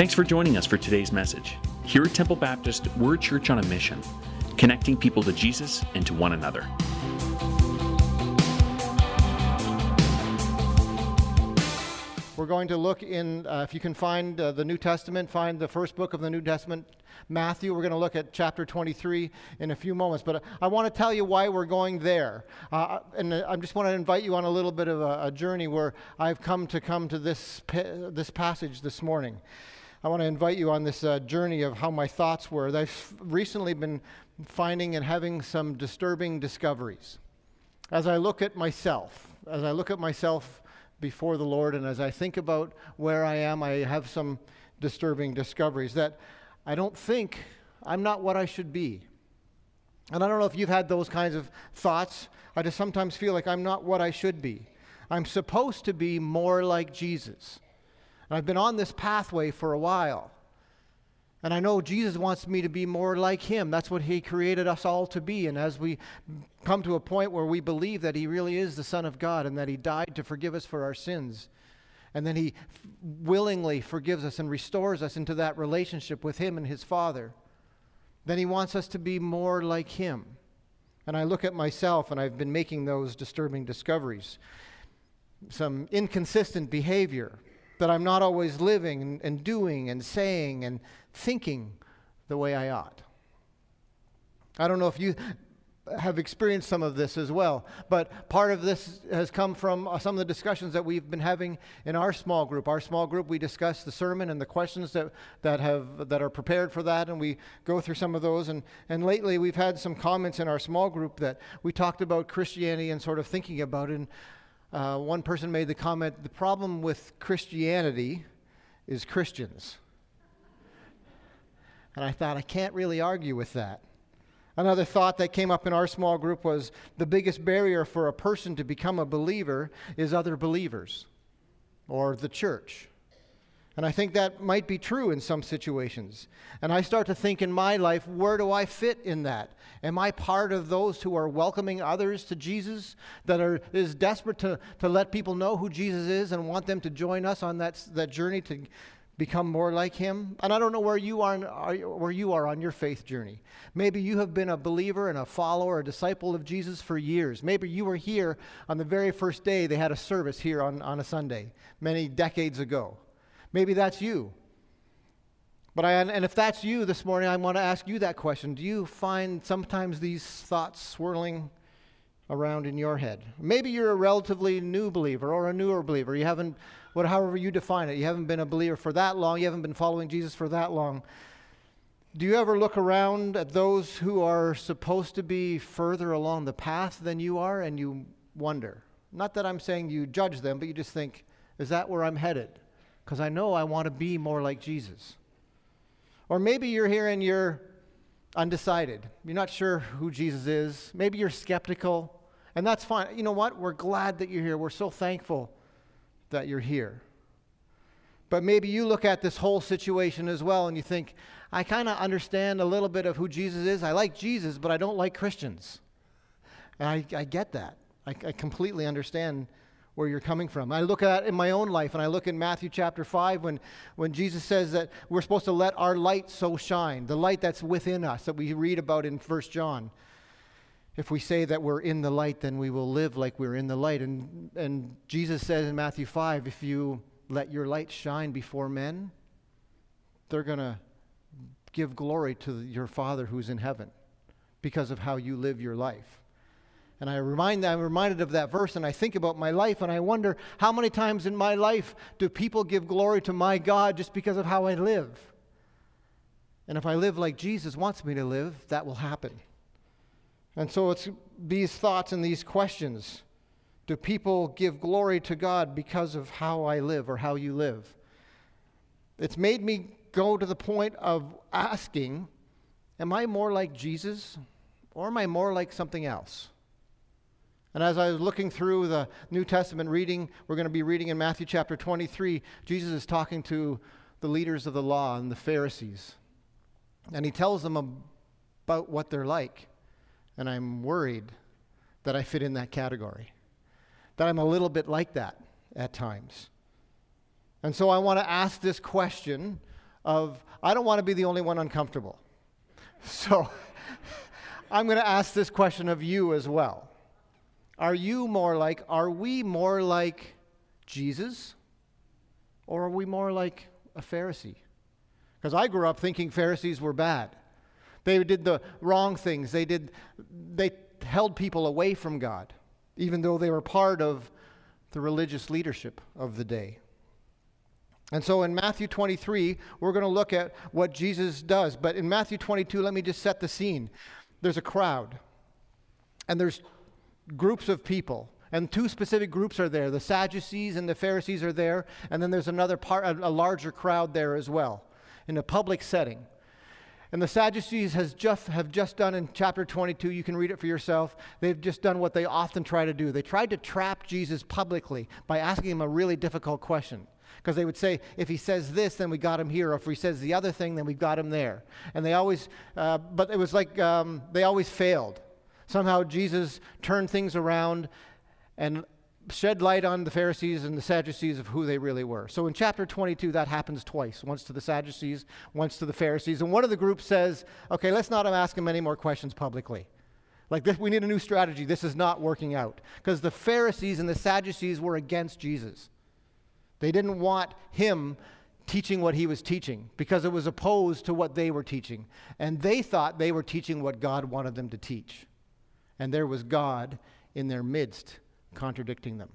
Thanks for joining us for today's message. Here at Temple Baptist, we're a church on a mission, connecting people to Jesus and to one another. We're going to look in, uh, if you can find uh, the New Testament, find the first book of the New Testament, Matthew. We're going to look at chapter 23 in a few moments. But I want to tell you why we're going there. Uh, and I just want to invite you on a little bit of a, a journey where I've come to come to this, this passage this morning. I want to invite you on this uh, journey of how my thoughts were. I've recently been finding and having some disturbing discoveries. As I look at myself, as I look at myself before the Lord, and as I think about where I am, I have some disturbing discoveries that I don't think I'm not what I should be. And I don't know if you've had those kinds of thoughts. I just sometimes feel like I'm not what I should be. I'm supposed to be more like Jesus. And I've been on this pathway for a while. And I know Jesus wants me to be more like him. That's what he created us all to be. And as we come to a point where we believe that he really is the Son of God and that he died to forgive us for our sins, and then he willingly forgives us and restores us into that relationship with him and his Father, then he wants us to be more like him. And I look at myself, and I've been making those disturbing discoveries. Some inconsistent behavior, that I'm not always living and, and doing and saying and thinking the way I ought. I don't know if you have experienced some of this as well. But part of this has come from uh, some of the discussions that we've been having in our small group. Our small group, we discuss the sermon and the questions that, that, have, that are prepared for that, and we go through some of those. And, and lately, we've had some comments in our small group that we talked about Christianity and sort of thinking about it. And uh, one person made the comment the problem with Christianity is Christians. And I thought, I can't really argue with that. Another thought that came up in our small group was the biggest barrier for a person to become a believer is other believers or the church. And I think that might be true in some situations. And I start to think in my life, where do I fit in that? Am I part of those who are welcoming others to Jesus, that are is desperate to, to let people know who Jesus is and want them to join us on that, that journey to become more like him? And I don't know where you are, where you are on your faith journey. Maybe you have been a believer and a follower, a disciple of Jesus for years. Maybe you were here on the very first day they had a service here on, on a Sunday, many decades ago. Maybe that's you. But I, and if that's you this morning, I want to ask you that question. Do you find sometimes these thoughts swirling around in your head? Maybe you're a relatively new believer or a newer believer. You haven't, what, however you define it, you haven't been a believer for that long. You haven't been following Jesus for that long. Do you ever look around at those who are supposed to be further along the path than you are and you wonder? Not that I'm saying you judge them, but you just think, is that where I'm headed? Because I know I want to be more like Jesus. Or maybe you're here and you're undecided. You're not sure who Jesus is. Maybe you're skeptical, and that's fine. You know what? We're glad that you're here. We're so thankful that you're here. But maybe you look at this whole situation as well and you think, I kind of understand a little bit of who Jesus is. I like Jesus, but I don't like Christians. And I, I get that. I, I completely understand where you're coming from. I look at in my own life, and I look in Matthew chapter 5 when, when Jesus says that we're supposed to let our light so shine, the light that's within us that we read about in 1 John. If we say that we're in the light, then we will live like we're in the light. And, and Jesus says in Matthew 5 if you let your light shine before men, they're going to give glory to your Father who's in heaven because of how you live your life. And I remind, I'm reminded of that verse, and I think about my life, and I wonder how many times in my life do people give glory to my God just because of how I live? And if I live like Jesus wants me to live, that will happen. And so it's these thoughts and these questions. Do people give glory to God because of how I live or how you live? It's made me go to the point of asking, Am I more like Jesus or am I more like something else? And as I was looking through the New Testament reading, we're going to be reading in Matthew chapter 23, Jesus is talking to the leaders of the law and the Pharisees. And he tells them about what they're like. And I'm worried that I fit in that category, that I'm a little bit like that at times. And so I want to ask this question of, I don't want to be the only one uncomfortable. So I'm going to ask this question of you as well. Are you more like, are we more like Jesus? Or are we more like a Pharisee? Because I grew up thinking Pharisees were bad. They did the wrong things. They did they held people away from God, even though they were part of the religious leadership of the day. And so in Matthew 23, we're going to look at what Jesus does. But in Matthew 22, let me just set the scene. There's a crowd, and there's groups of people. And two specific groups are there. The Sadducees and the Pharisees are there. And then there's another part, a, larger crowd there as well, in a public setting. And the Sadducees has just, have just done in chapter 22, you can read it for yourself. They've just done what they often try to do. They tried to trap Jesus publicly by asking him a really difficult question. Because they would say, if he says this, then we got him here. Or if he says the other thing, then we got him there. And they always, uh, but it was like um, they always failed. Somehow Jesus turned things around and shed light on the Pharisees and the Sadducees of who they really were. So in chapter 22, that happens twice once to the Sadducees, once to the Pharisees. And one of the groups says, okay, let's not ask him any more questions publicly. Like, this, we need a new strategy. This is not working out. Because the Pharisees and the Sadducees were against Jesus. They didn't want him teaching what he was teaching because it was opposed to what they were teaching. And they thought they were teaching what God wanted them to teach. And there was God in their midst contradicting them.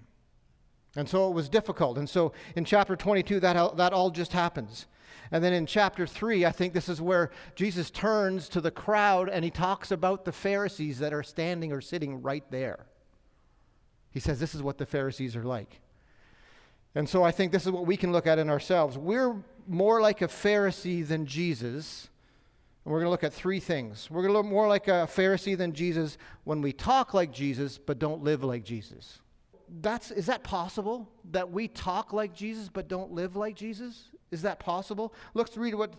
And so it was difficult. And so in chapter 22, that, that all just happens. And then in chapter 3, I think this is where Jesus turns to the crowd and he talks about the Pharisees that are standing or sitting right there. He says, This is what the Pharisees are like. And so I think this is what we can look at in ourselves. We're more like a Pharisee than Jesus. And we're going to look at three things. We're going to look more like a Pharisee than Jesus when we talk like Jesus but don't live like Jesus. That's is that possible that we talk like Jesus but don't live like Jesus? Is that possible? Let's read what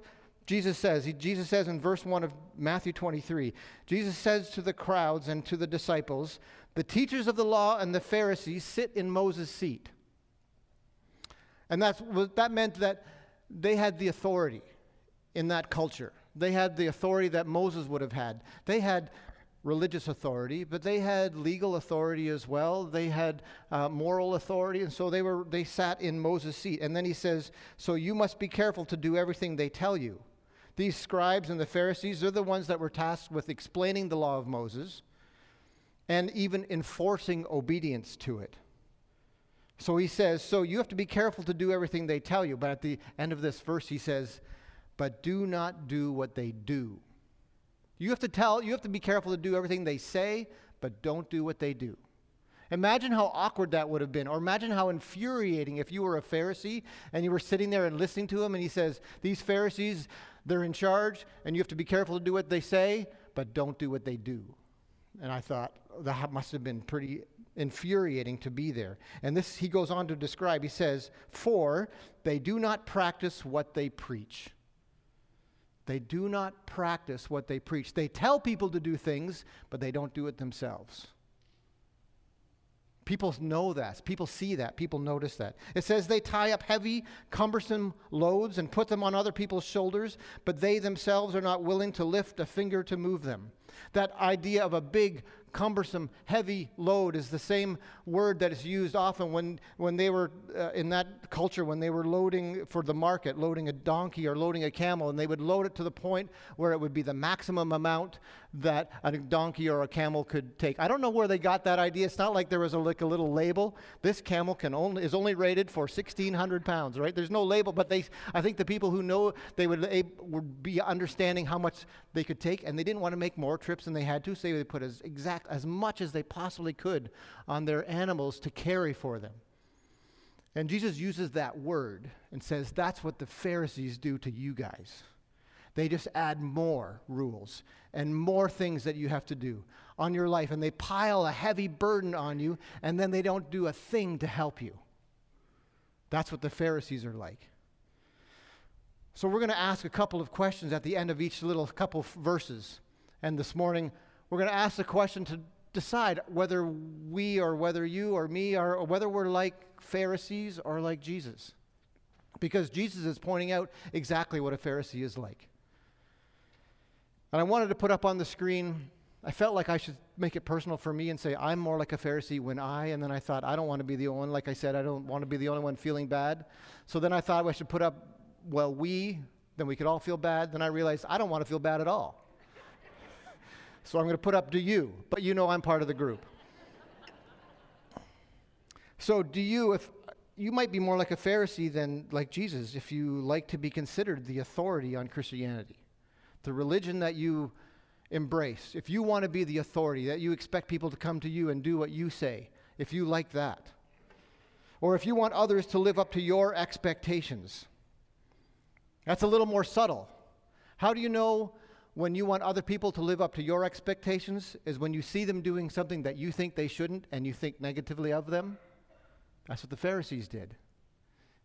Jesus says. He, Jesus says in verse 1 of Matthew 23. Jesus says to the crowds and to the disciples, "The teachers of the law and the Pharisees sit in Moses' seat." And that's, that meant that they had the authority in that culture. They had the authority that Moses would have had. They had religious authority, but they had legal authority as well. They had uh, moral authority, and so they were they sat in Moses' seat. And then he says, "So you must be careful to do everything they tell you." These scribes and the Pharisees are the ones that were tasked with explaining the law of Moses and even enforcing obedience to it. So he says, So you have to be careful to do everything they tell you. But at the end of this verse, he says, But do not do what they do. You have to tell, you have to be careful to do everything they say, but don't do what they do. Imagine how awkward that would have been, or imagine how infuriating if you were a Pharisee and you were sitting there and listening to him, and he says, These Pharisees, they're in charge, and you have to be careful to do what they say, but don't do what they do. And I thought, that must have been pretty infuriating to be there. And this he goes on to describe. He says, For they do not practice what they preach. They do not practice what they preach. They tell people to do things, but they don't do it themselves. People know that. People see that. People notice that. It says they tie up heavy, cumbersome loads and put them on other people's shoulders, but they themselves are not willing to lift a finger to move them. That idea of a big, cumbersome, heavy load is the same word that is used often when, when they were uh, in that culture, when they were loading for the market, loading a donkey or loading a camel, and they would load it to the point where it would be the maximum amount that a donkey or a camel could take. I don't know where they got that idea. It's not like there was a, like a little label. This camel can only is only rated for 1,600 pounds, right? There's no label, but they, I think the people who know they would, they would be understanding how much they could take, and they didn't want to make more trips than they had to, so they put as exact as much as they possibly could on their animals to carry for them. And Jesus uses that word and says, That's what the Pharisees do to you guys. They just add more rules and more things that you have to do on your life, and they pile a heavy burden on you, and then they don't do a thing to help you. That's what the Pharisees are like. So, we're going to ask a couple of questions at the end of each little couple verses. And this morning, we're going to ask the question to decide whether we or whether you or me are, or whether we're like Pharisees or like Jesus. because Jesus is pointing out exactly what a Pharisee is like. And I wanted to put up on the screen, I felt like I should make it personal for me and say, I'm more like a Pharisee when I, and then I thought, I don't want to be the only one. Like I said, I don't want to be the only one feeling bad. So then I thought I should put up, well, we, then we could all feel bad. Then I realized I don't want to feel bad at all. So I'm going to put up, to you? But you know I'm part of the group. So, do you, if you might be more like a Pharisee than like Jesus if you like to be considered the authority on Christianity. The religion that you embrace. If you want to be the authority, that you expect people to come to you and do what you say, if you like that. Or if you want others to live up to your expectations. That's a little more subtle. How do you know when you want other people to live up to your expectations? Is when you see them doing something that you think they shouldn't and you think negatively of them? That's what the Pharisees did.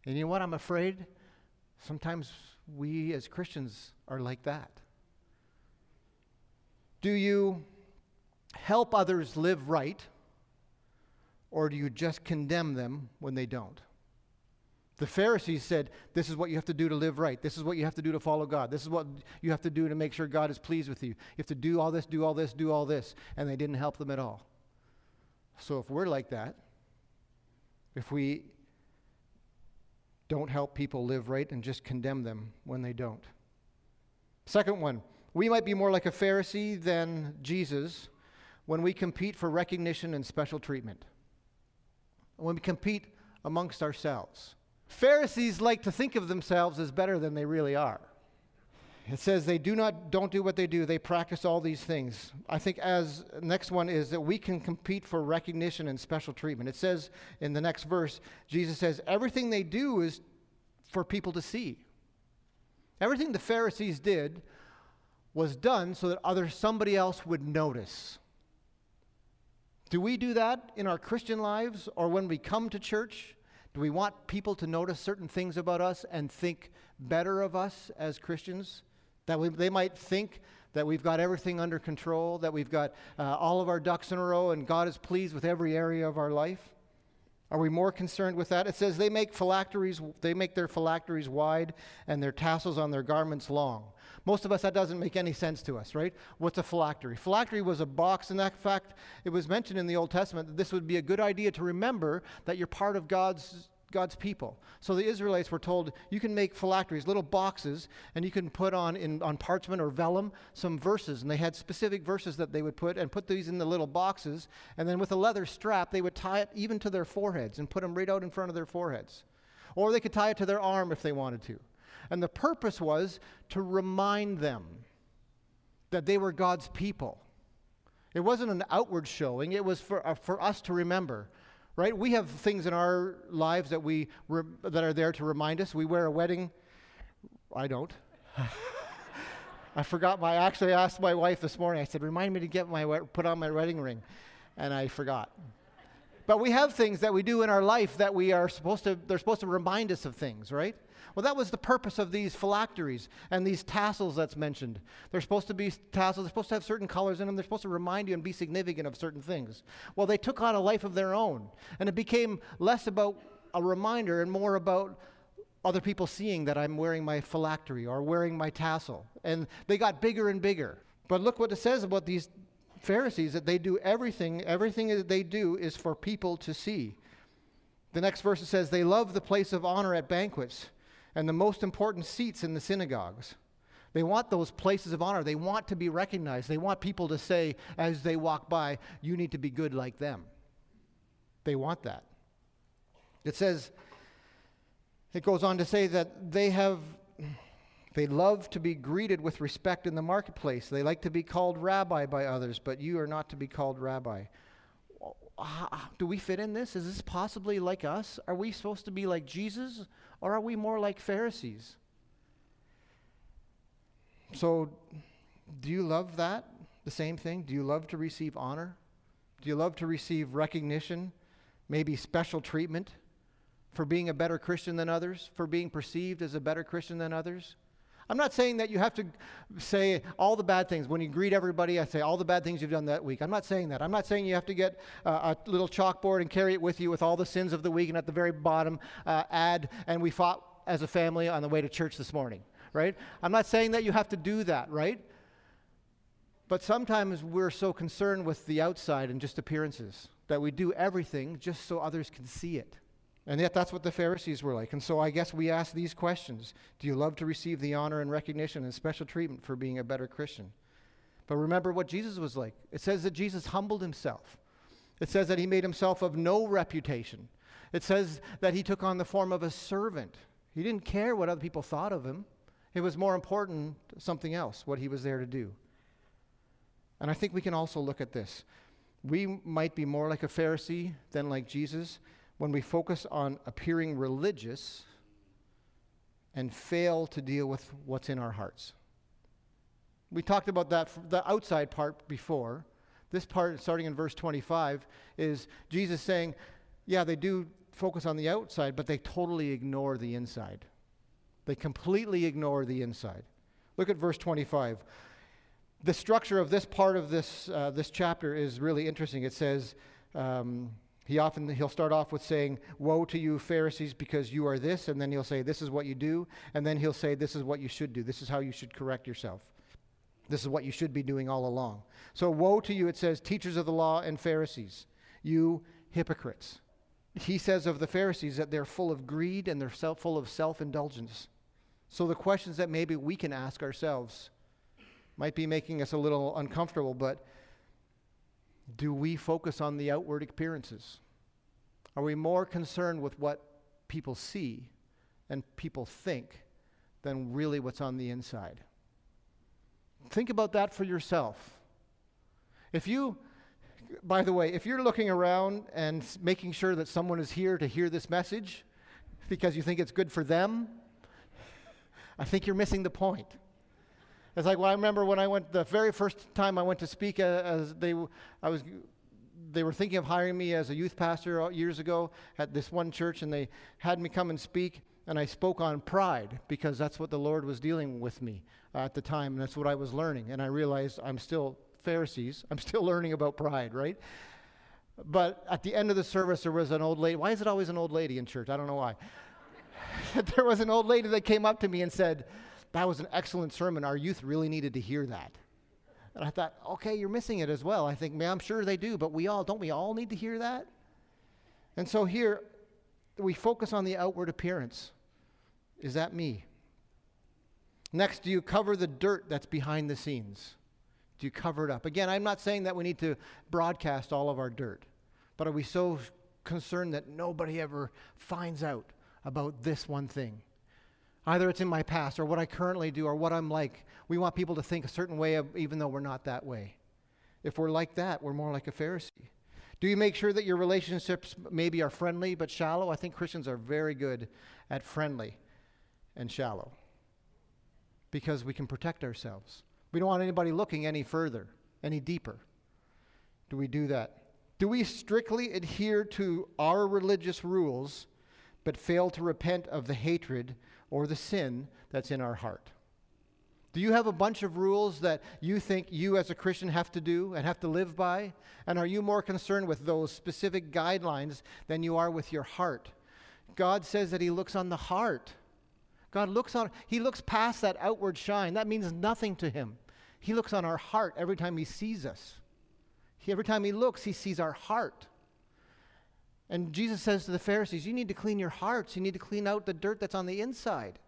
And you know what? I'm afraid sometimes we as Christians are like that. Do you help others live right, or do you just condemn them when they don't? The Pharisees said, This is what you have to do to live right. This is what you have to do to follow God. This is what you have to do to make sure God is pleased with you. You have to do all this, do all this, do all this. And they didn't help them at all. So if we're like that, if we don't help people live right and just condemn them when they don't. Second one, we might be more like a Pharisee than Jesus when we compete for recognition and special treatment. When we compete amongst ourselves. Pharisees like to think of themselves as better than they really are. It says they do not don't do what they do. They practice all these things. I think as next one is that we can compete for recognition and special treatment. It says in the next verse, Jesus says everything they do is for people to see. Everything the Pharisees did was done so that other somebody else would notice. Do we do that in our Christian lives or when we come to church? Do we want people to notice certain things about us and think better of us as Christians? That we, they might think that we've got everything under control, that we've got uh, all of our ducks in a row, and God is pleased with every area of our life? Are we more concerned with that? It says they make phylacteries, they make their phylacteries wide and their tassels on their garments long. Most of us, that doesn't make any sense to us, right? What's a phylactery? Phylactery was a box, and that fact, it was mentioned in the Old Testament that this would be a good idea to remember that you're part of God's God's people. So the Israelites were told, you can make phylacteries, little boxes, and you can put on in, on parchment or vellum some verses. And they had specific verses that they would put and put these in the little boxes. And then with a leather strap, they would tie it even to their foreheads and put them right out in front of their foreheads. Or they could tie it to their arm if they wanted to. And the purpose was to remind them that they were God's people. It wasn't an outward showing, it was for, uh, for us to remember right? We have things in our lives that we re- that are there to remind us. We wear a wedding. I don't. I forgot my. I actually asked my wife this morning. I said, "Remind me to get my put on my wedding ring," and I forgot. But we have things that we do in our life that we are supposed to. They're supposed to remind us of things, right? Well, that was the purpose of these phylacteries and these tassels that's mentioned. They're supposed to be tassels, they're supposed to have certain colors in them, they're supposed to remind you and be significant of certain things. Well, they took on a life of their own, and it became less about a reminder and more about other people seeing that I'm wearing my phylactery or wearing my tassel. And they got bigger and bigger. But look what it says about these Pharisees that they do everything, everything that they do is for people to see. The next verse says, They love the place of honor at banquets and the most important seats in the synagogues. They want those places of honor. They want to be recognized. They want people to say as they walk by, you need to be good like them. They want that. It says, it goes on to say that they have, they love to be greeted with respect in the marketplace. They like to be called rabbi by others, but you are not to be called rabbi. Uh, do we fit in this? Is this possibly like us? Are we supposed to be like Jesus? Or are we more like Pharisees? So, do you love that? The same thing? Do you love to receive honor? Do you love to receive recognition? Maybe special treatment for being a better Christian than others? For being perceived as a better Christian than others? I'm not saying that you have to say all the bad things. When you greet everybody, I say all the bad things you've done that week. I'm not saying that. I'm not saying you have to get uh, a little chalkboard and carry it with you with all the sins of the week and at the very bottom uh, add, and we fought as a family on the way to church this morning, right? I'm not saying that you have to do that, right? But sometimes we're so concerned with the outside and just appearances that we do everything just so others can see it. And yet, that's what the Pharisees were like. And so, I guess we ask these questions Do you love to receive the honor and recognition and special treatment for being a better Christian? But remember what Jesus was like. It says that Jesus humbled himself, it says that he made himself of no reputation, it says that he took on the form of a servant. He didn't care what other people thought of him, it was more important something else, what he was there to do. And I think we can also look at this. We might be more like a Pharisee than like Jesus when we focus on appearing religious and fail to deal with what's in our hearts. We talked about that, the outside part before. This part, starting in verse 25, is Jesus saying, Yeah, they do focus on the outside, but they totally ignore the inside. They completely ignore the inside. Look at verse 25 the structure of this part of this, uh, this chapter is really interesting. It says, um, he often he'll start off with saying, "Woe to you, Pharisees, because you are this," and then he'll say, "This is what you do," and then he'll say, "This is what you should do. This is how you should correct yourself. This is what you should be doing all along." So, woe to you! It says, "Teachers of the law and Pharisees, you hypocrites." He says of the Pharisees that they're full of greed and they're self, full of self-indulgence. So, the questions that maybe we can ask ourselves might be making us a little uncomfortable, but do we focus on the outward appearances? Are we more concerned with what people see and people think than really what's on the inside? Think about that for yourself. If you, by the way, if you're looking around and making sure that someone is here to hear this message because you think it's good for them, I think you're missing the point. It's like, well, I remember when I went, the very first time I went to speak as they, I was, they were thinking of hiring me as a youth pastor years ago at this one church, and they had me come and speak, and I spoke on pride because that's what the Lord was dealing with me at the time, and that's what I was learning. And I realized I'm still Pharisees, I'm still learning about pride, right? But at the end of the service, there was an old lady. Why is it always an old lady in church? I don't know why. there was an old lady that came up to me and said, that was an excellent sermon. Our youth really needed to hear that. And I thought, okay, you're missing it as well. I think, man, I'm sure they do, but we all, don't we all need to hear that? And so here, we focus on the outward appearance. Is that me? Next, do you cover the dirt that's behind the scenes? Do you cover it up? Again, I'm not saying that we need to broadcast all of our dirt, but are we so concerned that nobody ever finds out about this one thing? Either it's in my past or what I currently do or what I'm like. We want people to think a certain way, of, even though we're not that way. If we're like that, we're more like a Pharisee. Do you make sure that your relationships maybe are friendly but shallow? I think Christians are very good at friendly and shallow because we can protect ourselves. We don't want anybody looking any further, any deeper. Do we do that? Do we strictly adhere to our religious rules but fail to repent of the hatred or the sin that's in our heart? Do you have a bunch of rules that you think you as a Christian have to do and have to live by? And are you more concerned with those specific guidelines than you are with your heart? God says that He looks on the heart. God looks on, He looks past that outward shine. That means nothing to Him. He looks on our heart every time He sees us. He, every time He looks, He sees our heart. And Jesus says to the Pharisees, You need to clean your hearts. You need to clean out the dirt that's on the inside.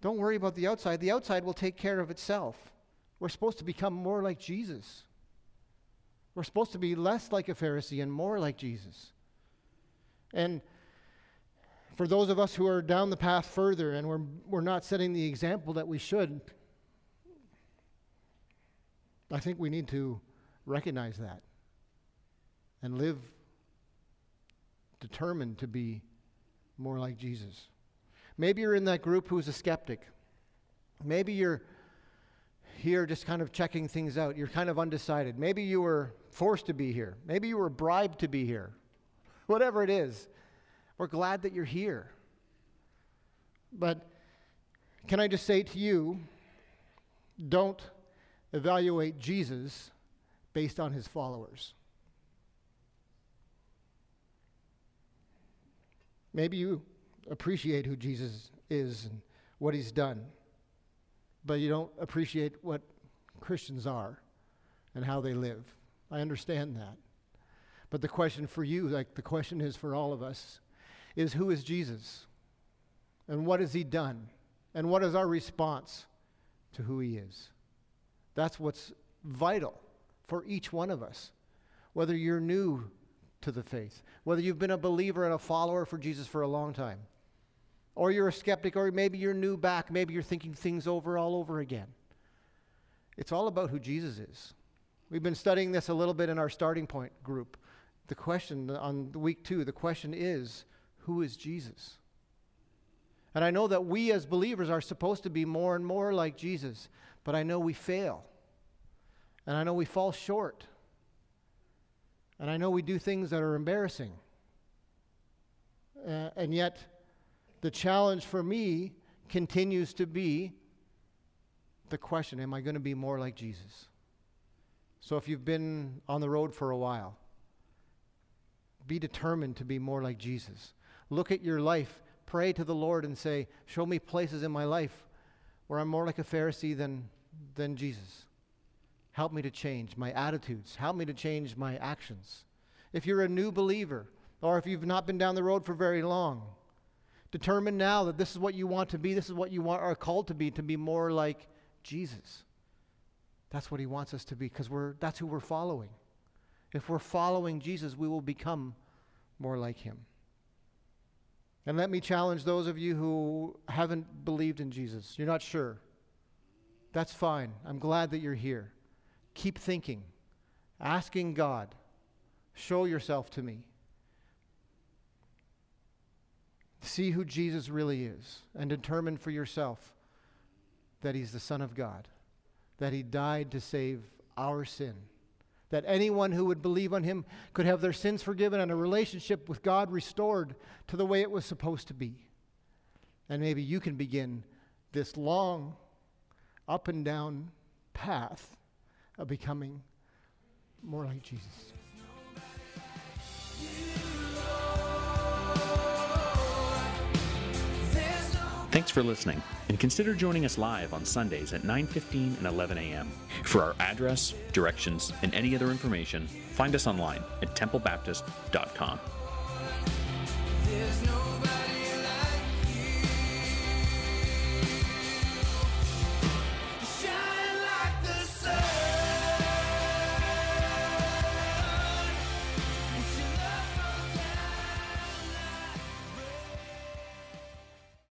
Don't worry about the outside. The outside will take care of itself. We're supposed to become more like Jesus. We're supposed to be less like a Pharisee and more like Jesus. And for those of us who are down the path further and we're, we're not setting the example that we should, I think we need to recognize that and live determined to be more like Jesus. Maybe you're in that group who's a skeptic. Maybe you're here just kind of checking things out. You're kind of undecided. Maybe you were forced to be here. Maybe you were bribed to be here. Whatever it is, we're glad that you're here. But can I just say to you, don't evaluate Jesus based on his followers. Maybe you appreciate who Jesus is and what he's done, but you don't appreciate what Christians are and how they live. I understand that. But the question for you, like the question is for all of us, is who is Jesus? And what has he done? And what is our response to who he is? That's what's vital for each one of us. Whether you're new to the faith, whether you've been a believer and a follower for Jesus for a long time, or you're a skeptic, or maybe you're new back, maybe you're thinking things over all over again. It's all about who Jesus is. We've been studying this a little bit in our starting point group. The question on week two, the question is who is Jesus? And I know that we as believers are supposed to be more and more like Jesus, but I know we fail. And I know we fall short. And I know we do things that are embarrassing. Uh, and yet, the challenge for me continues to be the question Am I going to be more like Jesus? So, if you've been on the road for a while, be determined to be more like Jesus. Look at your life, pray to the Lord, and say, Show me places in my life where I'm more like a Pharisee than, than Jesus. Help me to change my attitudes, help me to change my actions. If you're a new believer, or if you've not been down the road for very long, determine now that this is what you want to be, this is what you want, are called to be, to be more like Jesus. That's what he wants us to be, because we're that's who we're following. If we're following Jesus, we will become more like him. And let me challenge those of you who haven't believed in Jesus. You're not sure. That's fine. I'm glad that you're here. Keep thinking, asking God, show yourself to me. See who Jesus really is and determine for yourself that he's the Son of God, that he died to save our sin that anyone who would believe on him could have their sins forgiven and a relationship with God restored to the way it was supposed to be. And maybe you can begin this long up and down path of becoming more like Jesus. Thanks for listening, and consider joining us live on Sundays at 9:15 and 11 a.m. For our address, directions, and any other information, find us online at templebaptist.com.